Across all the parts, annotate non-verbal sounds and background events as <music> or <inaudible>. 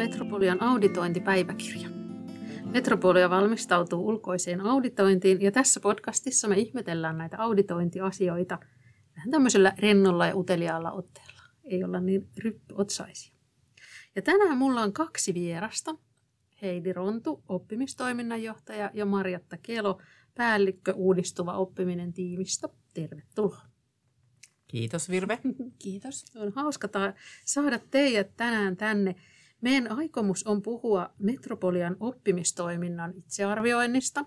Metropolian auditointipäiväkirja. Metropolia valmistautuu ulkoiseen auditointiin ja tässä podcastissa me ihmetellään näitä auditointiasioita vähän tämmöisellä rennolla ja uteliaalla otteella. Ei olla niin ryppyotsaisia. Ja tänään mulla on kaksi vierasta. Heidi Rontu, oppimistoiminnanjohtaja ja Marjatta Kelo, päällikkö uudistuva oppiminen tiimistä. Tervetuloa. Kiitos Virve. <laughs> Kiitos. On hauska saada teidät tänään tänne. Meidän aikomus on puhua Metropolian oppimistoiminnan itsearvioinnista.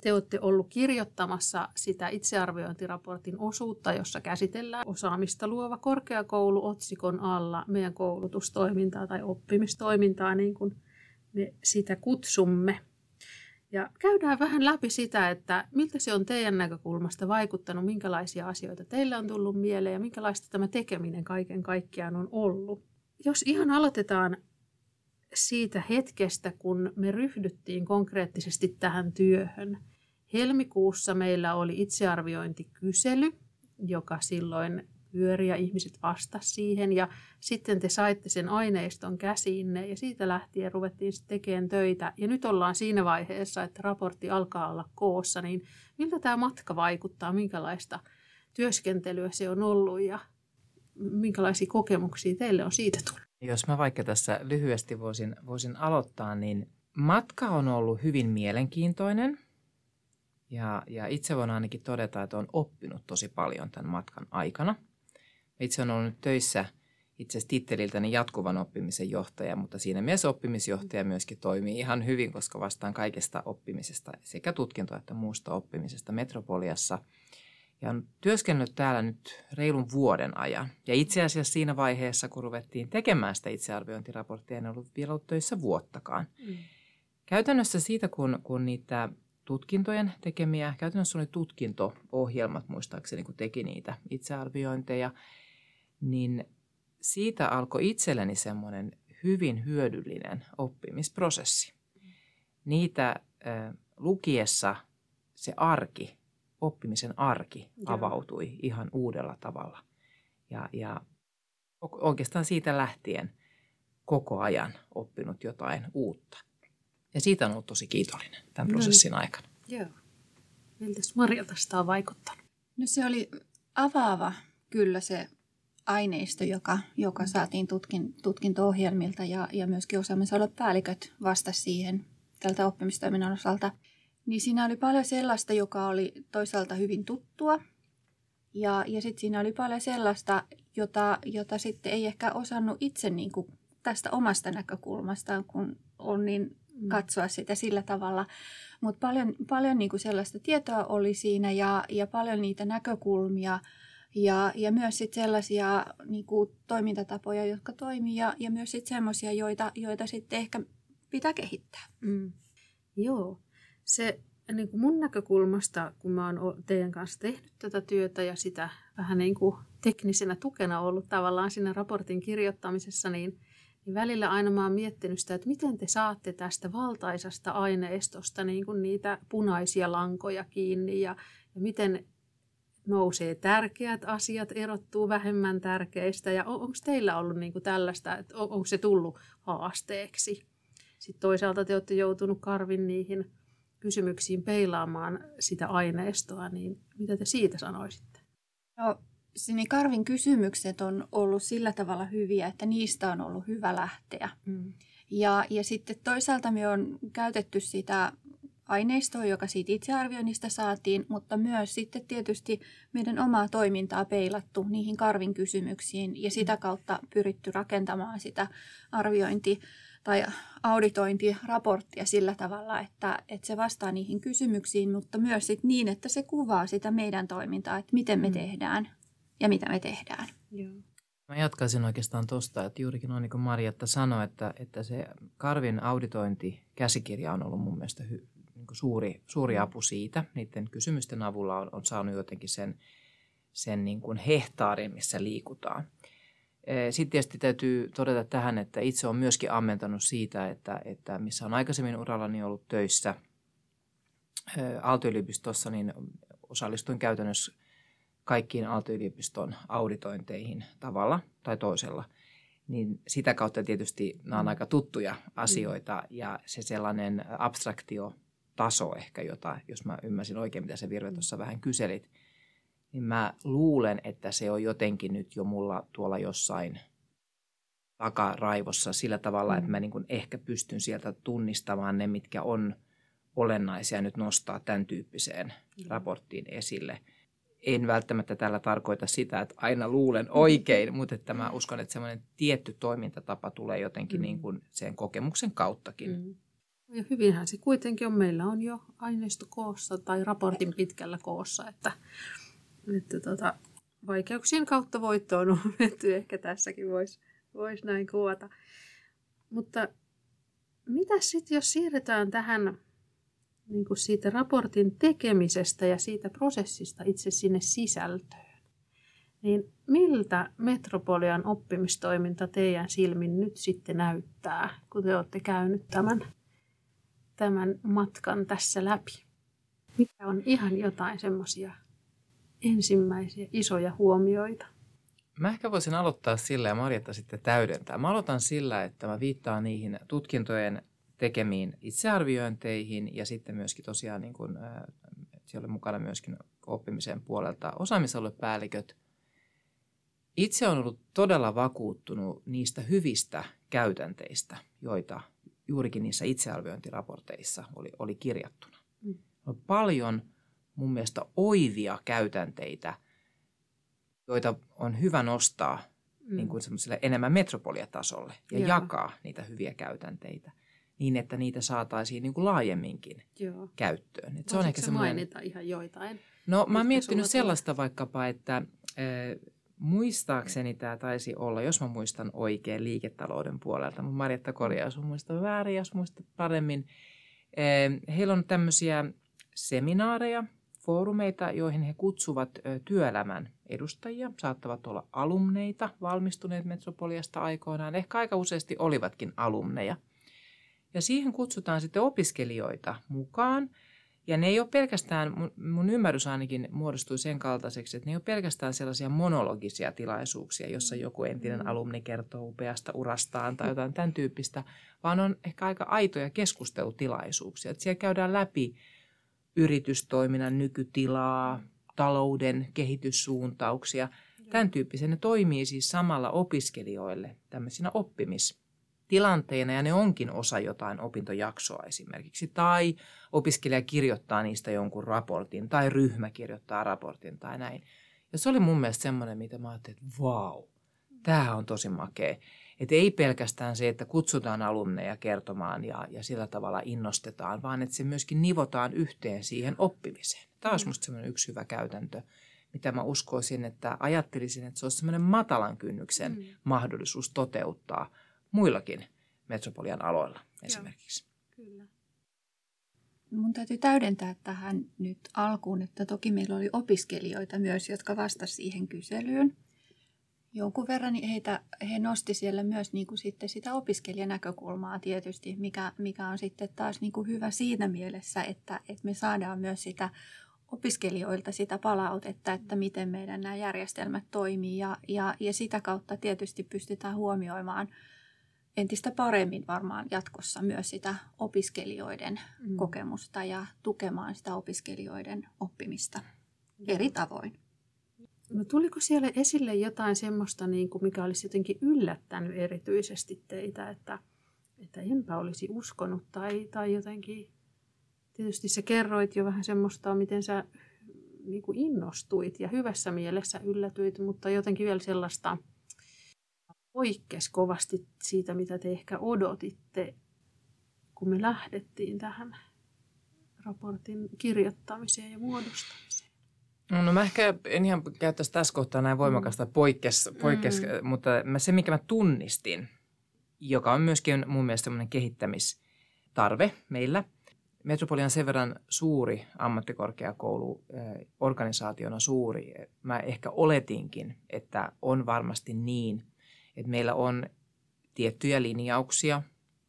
Te olette ollut kirjoittamassa sitä itsearviointiraportin osuutta, jossa käsitellään osaamista luova korkeakoulu otsikon alla meidän koulutustoimintaa tai oppimistoimintaa, niin kuin me sitä kutsumme. Ja käydään vähän läpi sitä, että miltä se on teidän näkökulmasta vaikuttanut, minkälaisia asioita teille on tullut mieleen ja minkälaista tämä tekeminen kaiken kaikkiaan on ollut. Jos ihan aloitetaan siitä hetkestä, kun me ryhdyttiin konkreettisesti tähän työhön. Helmikuussa meillä oli itsearviointikysely, joka silloin pyöri ja ihmiset vastasivat siihen. Ja sitten te saitte sen aineiston käsiinne ja siitä lähtien ruvettiin sitten tekemään töitä. Ja nyt ollaan siinä vaiheessa, että raportti alkaa olla koossa, niin miltä tämä matka vaikuttaa, minkälaista työskentelyä se on ollut ja minkälaisia kokemuksia teille on siitä tullut? Jos mä vaikka tässä lyhyesti voisin, voisin aloittaa, niin matka on ollut hyvin mielenkiintoinen. Ja, ja itse voin ainakin todeta, että olen oppinut tosi paljon tämän matkan aikana. Itse olen ollut töissä itse asiassa titteliltäni jatkuvan oppimisen johtaja, mutta siinä mielessä oppimisjohtaja myöskin toimii ihan hyvin, koska vastaan kaikesta oppimisesta, sekä tutkinto- että muusta oppimisesta Metropoliassa – ja on työskennellyt täällä nyt reilun vuoden ajan. Ja itse asiassa siinä vaiheessa, kun ruvettiin tekemään sitä itsearviointiraporttia, en ollut vielä ollut töissä vuottakaan. Mm. Käytännössä siitä, kun, kun niitä tutkintojen tekemiä, käytännössä oli tutkinto-ohjelmat muistaakseni, kun teki niitä itsearviointeja, niin siitä alkoi itselleni semmoinen hyvin hyödyllinen oppimisprosessi. Niitä äh, lukiessa se arki oppimisen arki Joo. avautui ihan uudella tavalla. Ja, ja oikeastaan siitä lähtien koko ajan oppinut jotain uutta. Ja siitä on ollut tosi kiitollinen tämän no prosessin no, aikana. Joo. Miltä Marjalta sitä on vaikuttanut? No se oli avaava kyllä se aineisto, joka, joka mm. saatiin tutkin, tutkinto-ohjelmilta ja, ja myöskin osaamisaluepäälliköt vastasi siihen tältä oppimistoiminnan osalta – niin siinä oli paljon sellaista, joka oli toisaalta hyvin tuttua. Ja, ja sitten siinä oli paljon sellaista, jota, jota sitten ei ehkä osannut itse niin kuin tästä omasta näkökulmastaan, kun on niin mm. katsoa sitä sillä tavalla. Mutta paljon, paljon niin kuin sellaista tietoa oli siinä ja, ja paljon niitä näkökulmia ja, ja myös sit sellaisia niin kuin toimintatapoja, jotka toimii ja, ja myös sitten sellaisia, joita, joita sitten ehkä pitää kehittää. Mm. Joo se niin kuin mun näkökulmasta, kun mä oon teidän kanssa tehnyt tätä työtä ja sitä vähän niin kuin teknisenä tukena ollut tavallaan siinä raportin kirjoittamisessa, niin, niin välillä aina mä oon miettinyt sitä, että miten te saatte tästä valtaisasta aineistosta niin kuin niitä punaisia lankoja kiinni ja, ja miten nousee tärkeät asiat, erottuu vähemmän tärkeistä ja on, onko teillä ollut niin kuin tällaista, että on, onko se tullut haasteeksi? Sitten toisaalta te olette joutunut karvin niihin kysymyksiin peilaamaan sitä aineistoa, niin mitä te siitä sanoisitte? No, sinne Karvin kysymykset on ollut sillä tavalla hyviä, että niistä on ollut hyvä lähteä. Mm. Ja, ja sitten toisaalta me on käytetty sitä aineistoa, joka siitä itsearvioinnista saatiin, mutta myös sitten tietysti meidän omaa toimintaa peilattu niihin Karvin kysymyksiin ja sitä kautta pyritty rakentamaan sitä arviointi tai auditointiraporttia sillä tavalla, että, että se vastaa niihin kysymyksiin, mutta myös sit niin, että se kuvaa sitä meidän toimintaa, että miten me mm. tehdään ja mitä me tehdään. Joo. Mä jatkaisin oikeastaan tuosta, että juurikin on niin kuin Marjatta sanoi, että, että se Karvin auditointikäsikirja on ollut mun mielestä hy, niin kuin suuri, suuri mm. apu siitä. Niiden kysymysten avulla on, on saanut jotenkin sen, sen niin kuin hehtaarin, missä liikutaan. Eh, sitten tietysti täytyy todeta tähän, että itse olen myöskin ammentanut siitä, että, että missä on aikaisemmin urallani ollut töissä eh, Aalto-yliopistossa, niin osallistuin käytännössä kaikkiin Aalto-yliopiston auditointeihin tavalla tai toisella. niin sitä kautta tietysti nämä on aika tuttuja asioita ja se sellainen abstraktiotaso ehkä, jota, jos mä ymmärsin oikein, mitä se Virve tuossa vähän kyselit, niin mä luulen, että se on jotenkin nyt jo mulla tuolla jossain takaraivossa sillä tavalla, että mä niin kuin ehkä pystyn sieltä tunnistamaan ne, mitkä on olennaisia nyt nostaa tämän tyyppiseen raporttiin esille – en välttämättä tällä tarkoita sitä, että aina luulen oikein, mutta että mä uskon, että semmoinen tietty toimintatapa tulee jotenkin mm. niin kuin sen kokemuksen kauttakin. Mm. Ja hyvinhän se kuitenkin on. Meillä on jo aineisto koossa tai raportin pitkällä koossa, että, että tota, vaikeuksien kautta voittoon on <laughs> menty. Ehkä tässäkin voisi vois näin kuvata. Mutta mitä sitten, jos siirretään tähän niin kuin siitä raportin tekemisestä ja siitä prosessista itse sinne sisältöön. Niin miltä Metropolian oppimistoiminta teidän silmin nyt sitten näyttää, kun te olette käynyt tämän, tämän matkan tässä läpi? Mikä on ihan jotain semmoisia ensimmäisiä isoja huomioita? Mä ehkä voisin aloittaa sillä ja Marjatta sitten täydentää. Mä aloitan sillä, että mä viittaan niihin tutkintojen tekemiin itsearviointeihin ja sitten myöskin tosiaan niin kuin, äh, siellä oli mukana myöskin oppimisen puolelta osaamisaluepäälliköt. Itse on ollut todella vakuuttunut niistä hyvistä käytänteistä, joita juurikin niissä itsearviointiraporteissa oli, oli kirjattuna. Mm. On paljon mun mielestä oivia käytänteitä, joita on hyvä nostaa mm. niin kuin enemmän metropoliatasolle ja Joo. jakaa niitä hyviä käytänteitä – niin, että niitä saataisiin niin kuin laajemminkin Joo. käyttöön. Et se on ehkä semmoinen... mainita ihan joitain? No mä oon miettinyt sellaista tulee? vaikkapa, että äh, muistaakseni tämä taisi olla, jos mä muistan oikein liiketalouden puolelta, mutta Marjatta korjaa, jos muistan väärin, jos muistat paremmin. Äh, heillä on tämmöisiä seminaareja, foorumeita, joihin he kutsuvat työelämän edustajia. Saattavat olla alumneita, valmistuneet Metropoliasta aikoinaan. Ehkä aika useasti olivatkin alumneja – ja siihen kutsutaan sitten opiskelijoita mukaan. Ja ne ei ole pelkästään, mun, ymmärrys ainakin muodostui sen kaltaiseksi, että ne ei ole pelkästään sellaisia monologisia tilaisuuksia, jossa joku entinen mm. alumni kertoo upeasta urastaan tai jotain tämän tyyppistä, vaan on ehkä aika aitoja keskustelutilaisuuksia. Että siellä käydään läpi yritystoiminnan nykytilaa, talouden kehityssuuntauksia. Tämän tyyppisiä. Ne toimii siis samalla opiskelijoille tämmöisinä oppimis- tilanteena ja ne onkin osa jotain opintojaksoa esimerkiksi. Tai opiskelija kirjoittaa niistä jonkun raportin tai ryhmä kirjoittaa raportin tai näin. Ja se oli mun mielestä semmoinen, mitä mä ajattelin, että vau, tämä on tosi makea. Että ei pelkästään se, että kutsutaan alumneja kertomaan ja, ja sillä tavalla innostetaan, vaan että se myöskin nivotaan yhteen siihen oppimiseen. Tämä olisi musta semmoinen yksi hyvä käytäntö, mitä mä uskoisin, että ajattelisin, että se olisi semmoinen matalan kynnyksen mm. mahdollisuus toteuttaa – muillakin metropolian aloilla esimerkiksi. Joo, kyllä. Mun täytyy täydentää tähän nyt alkuun, että toki meillä oli opiskelijoita myös, jotka vastasivat siihen kyselyyn. Jonkun verran heitä, he nosti siellä myös niin kuin sitten sitä opiskelijanäkökulmaa tietysti, mikä, mikä on sitten taas niin kuin hyvä siinä mielessä, että, että me saadaan myös sitä opiskelijoilta sitä palautetta, että miten meidän nämä järjestelmät toimii ja, ja, ja sitä kautta tietysti pystytään huomioimaan – entistä paremmin varmaan jatkossa myös sitä opiskelijoiden mm. kokemusta ja tukemaan sitä opiskelijoiden oppimista eri tavoin. No, tuliko siellä esille jotain semmoista, niin kuin mikä olisi jotenkin yllättänyt erityisesti teitä, että, että enpä olisi uskonut tai, tai jotenkin, tietysti sä kerroit jo vähän semmoista, miten sä niin kuin innostuit ja hyvässä mielessä yllätyit, mutta jotenkin vielä sellaista – poikkesi kovasti siitä, mitä te ehkä odotitte, kun me lähdettiin tähän raportin kirjoittamiseen ja muodostamiseen? No, no mä ehkä en ihan käyttäisi tässä kohtaa näin voimakasta mm. poikkes, poikkes mm. mutta mä, se mikä mä tunnistin, joka on myöskin mun mielestä semmoinen kehittämistarve meillä. Metropoli on sen verran suuri ammattikorkeakoulu, organisaationa suuri. Mä ehkä oletinkin, että on varmasti niin – että meillä on tiettyjä linjauksia,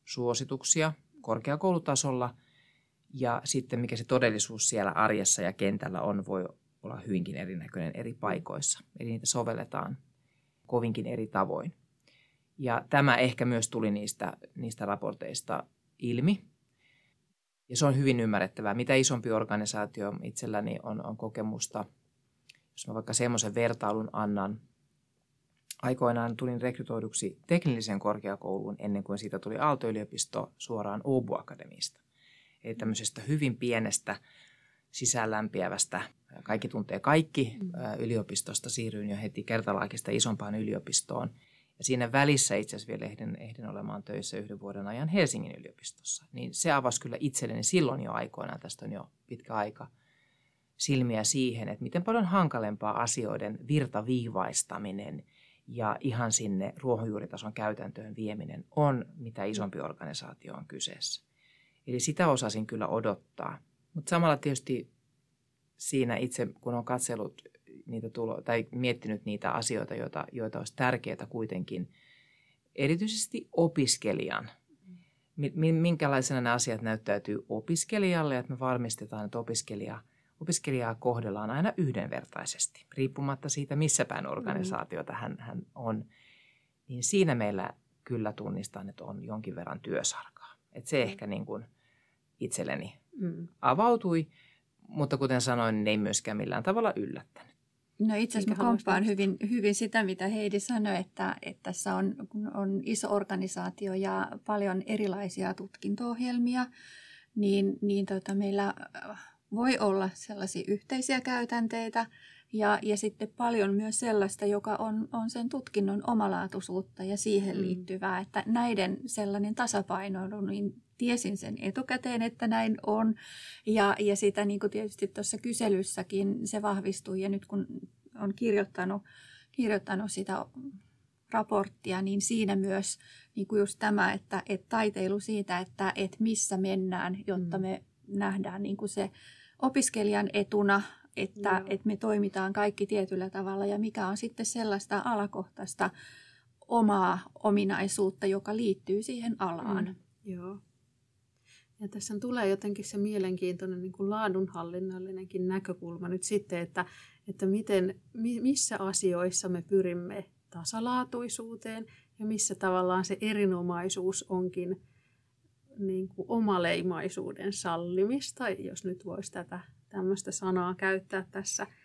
suosituksia korkeakoulutasolla ja sitten mikä se todellisuus siellä arjessa ja kentällä on, voi olla hyvinkin erinäköinen eri paikoissa. Eli niitä sovelletaan kovinkin eri tavoin. Ja tämä ehkä myös tuli niistä, niistä raporteista ilmi. Ja se on hyvin ymmärrettävää. Mitä isompi organisaatio itselläni on, on kokemusta, jos mä vaikka semmoisen vertailun annan. Aikoinaan tulin rekrytoiduksi teknillisen korkeakouluun ennen kuin siitä tuli Aalto-yliopisto suoraan Åbo Akademista. Eli tämmöisestä hyvin pienestä sisäänlämpiävästä, kaikki tuntee kaikki mm. yliopistosta, siirryin jo heti kertalaakista isompaan yliopistoon – ja siinä välissä itse asiassa vielä ehdin, ehdin olemaan töissä yhden vuoden ajan Helsingin yliopistossa. Niin se avasi kyllä itselleni silloin jo aikoinaan, tästä on jo pitkä aika, silmiä siihen, että miten paljon hankalempaa asioiden virtaviivaistaminen ja ihan sinne ruohonjuuritason käytäntöön vieminen on, mitä isompi organisaatio on kyseessä. Eli sitä osasin kyllä odottaa. Mutta samalla tietysti siinä itse, kun on katsellut niitä tulo, tai miettinyt niitä asioita, joita, joita olisi tärkeää kuitenkin, erityisesti opiskelijan. Minkälaisena nämä asiat näyttäytyy opiskelijalle, että me varmistetaan, että opiskelija, opiskelijaa kohdellaan aina yhdenvertaisesti, riippumatta siitä, missä päin mm. organisaatiota hän, hän on. Niin siinä meillä kyllä tunnistan, että on jonkin verran työsarkaa. Että se mm. ehkä niin kuin itselleni mm. avautui, mutta kuten sanoin, niin ei myöskään millään tavalla yllättänyt. No itse asiassa komppaan hyvin, hyvin sitä, mitä Heidi sanoi, että, että tässä on, kun on iso organisaatio ja paljon erilaisia tutkinto-ohjelmia, niin, niin tota, meillä voi olla sellaisia yhteisiä käytänteitä ja, ja sitten paljon myös sellaista, joka on, on sen tutkinnon omalaatuisuutta ja siihen mm. liittyvää, että näiden sellainen tasapainoilu, niin tiesin sen etukäteen, että näin on. Ja, ja sitä niin kuin tietysti tuossa kyselyssäkin se vahvistui. Ja nyt kun on kirjoittanut, kirjoittanut sitä raporttia, niin siinä myös niin kuin just tämä, että, että taiteilu siitä, että, että missä mennään, jotta mm. me nähdään niin kuin se opiskelijan etuna, että, että me toimitaan kaikki tietyllä tavalla ja mikä on sitten sellaista alakohtaista omaa ominaisuutta, joka liittyy siihen alaan. Mm, joo. Ja tässä tulee jotenkin se mielenkiintoinen niin kuin laadunhallinnallinenkin näkökulma nyt sitten, että, että miten, missä asioissa me pyrimme tasalaatuisuuteen ja missä tavallaan se erinomaisuus onkin niin kuin omaleimaisuuden sallimista, jos nyt voisi tätä tämmöistä sanaa käyttää tässä –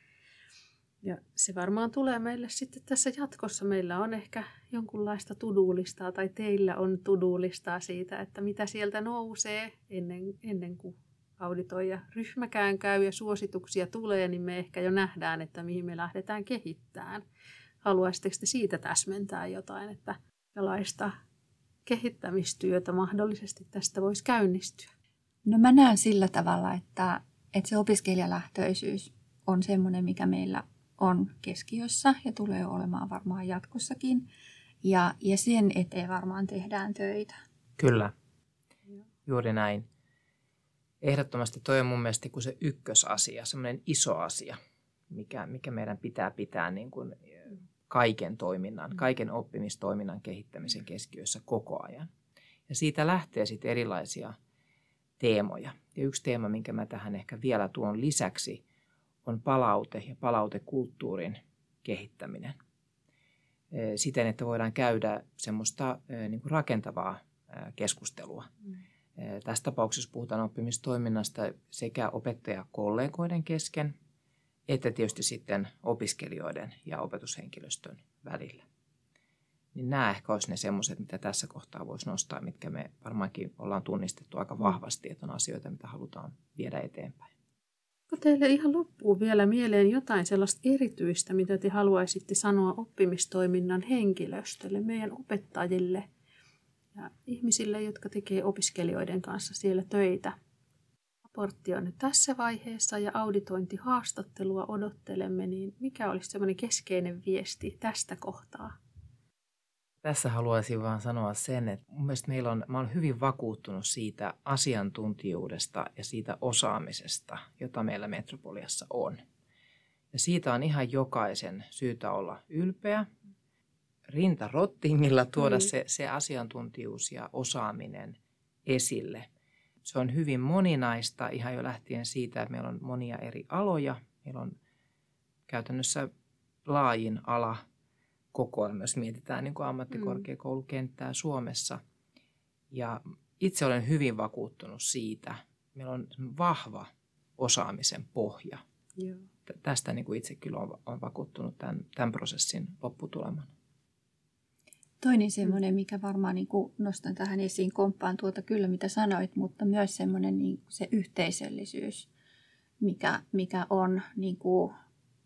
ja se varmaan tulee meille sitten tässä jatkossa. Meillä on ehkä jonkunlaista tudulistaa tai teillä on tudulistaa siitä, että mitä sieltä nousee ennen, ennen kuin auditoija ryhmäkään käy ja suosituksia tulee, niin me ehkä jo nähdään, että mihin me lähdetään kehittämään. Haluaisitteko te siitä täsmentää jotain, että minkälaista kehittämistyötä mahdollisesti tästä voisi käynnistyä? No mä näen sillä tavalla, että, että se opiskelijalähtöisyys on semmoinen, mikä meillä on keskiössä ja tulee olemaan varmaan jatkossakin. Ja, ja sen eteen varmaan tehdään töitä. Kyllä, juuri näin. Ehdottomasti toi on mun mielestä kuin se ykkösasia, semmoinen iso asia, mikä, mikä meidän pitää pitää niin kuin kaiken toiminnan, mm. kaiken oppimistoiminnan kehittämisen keskiössä koko ajan. Ja siitä lähtee sitten erilaisia teemoja. Ja yksi teema, minkä mä tähän ehkä vielä tuon lisäksi, on palaute ja palautekulttuurin kehittäminen siten, että voidaan käydä semmoista niin kuin rakentavaa keskustelua. Mm. Tässä tapauksessa puhutaan oppimistoiminnasta sekä opettajakollegoiden kesken, että tietysti sitten opiskelijoiden ja opetushenkilöstön välillä. Niin nämä ehkä olisi ne semmoiset, mitä tässä kohtaa voisi nostaa, mitkä me varmaankin ollaan tunnistettu aika vahvasti, että on asioita, mitä halutaan viedä eteenpäin. Onko teille ihan loppuun vielä mieleen jotain sellaista erityistä, mitä te haluaisitte sanoa oppimistoiminnan henkilöstölle, meidän opettajille ja ihmisille, jotka tekee opiskelijoiden kanssa siellä töitä? Raportti on nyt tässä vaiheessa ja auditointihaastattelua odottelemme, niin mikä olisi semmoinen keskeinen viesti tästä kohtaa? Tässä haluaisin vaan sanoa sen, että mun mielestä meillä on, mä olen hyvin vakuuttunut siitä asiantuntijuudesta ja siitä osaamisesta, jota meillä Metropoliassa on. Ja siitä on ihan jokaisen syytä olla ylpeä, rinta rottingilla tuoda mm. se, se asiantuntijuus ja osaaminen esille. Se on hyvin moninaista ihan jo lähtien siitä, että meillä on monia eri aloja. Meillä on käytännössä laajin ala koko ajan myös mietitään niin kuin ammattikorkeakoulukenttää Suomessa. Ja itse olen hyvin vakuuttunut siitä, meillä on vahva osaamisen pohja. Joo. Tästä niin kuin itse kyllä olen, vakuuttunut tämän, tämän prosessin lopputulemana. Toinen semmoinen, mikä varmaan niin kuin nostan tähän esiin, komppaan tuota kyllä mitä sanoit, mutta myös semmoinen niin se yhteisöllisyys, mikä, mikä on niin kuin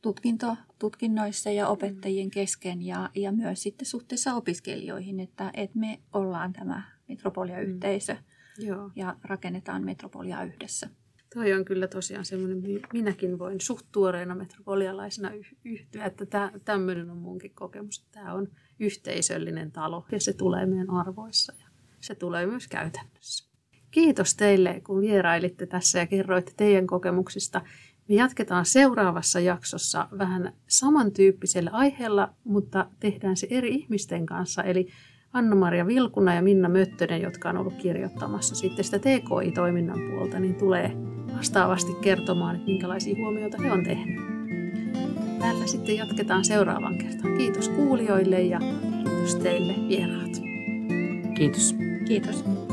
tutkinto, tutkinnoissa ja opettajien kesken ja, ja myös sitten suhteessa opiskelijoihin, että, että me ollaan tämä metropolia-yhteisö mm. ja rakennetaan metropolia yhdessä. Toi on kyllä tosiaan semmoinen, minäkin voin suht tuoreena metropolialaisena yhtyä, että tämmöinen on munkin kokemus. Tämä on yhteisöllinen talo ja se tulee meidän arvoissa ja se tulee myös käytännössä. Kiitos teille, kun vierailitte tässä ja kerroitte teidän kokemuksista. Me jatketaan seuraavassa jaksossa vähän samantyyppisellä aiheella, mutta tehdään se eri ihmisten kanssa. Eli Anna-Maria Vilkuna ja Minna Möttönen, jotka on ollut kirjoittamassa sitten sitä TKI-toiminnan puolta, niin tulee vastaavasti kertomaan, että minkälaisia huomioita he on tehnyt. Tällä sitten jatketaan seuraavan kertaan. Kiitos kuulijoille ja kiitos teille vieraat. Kiitos. Kiitos.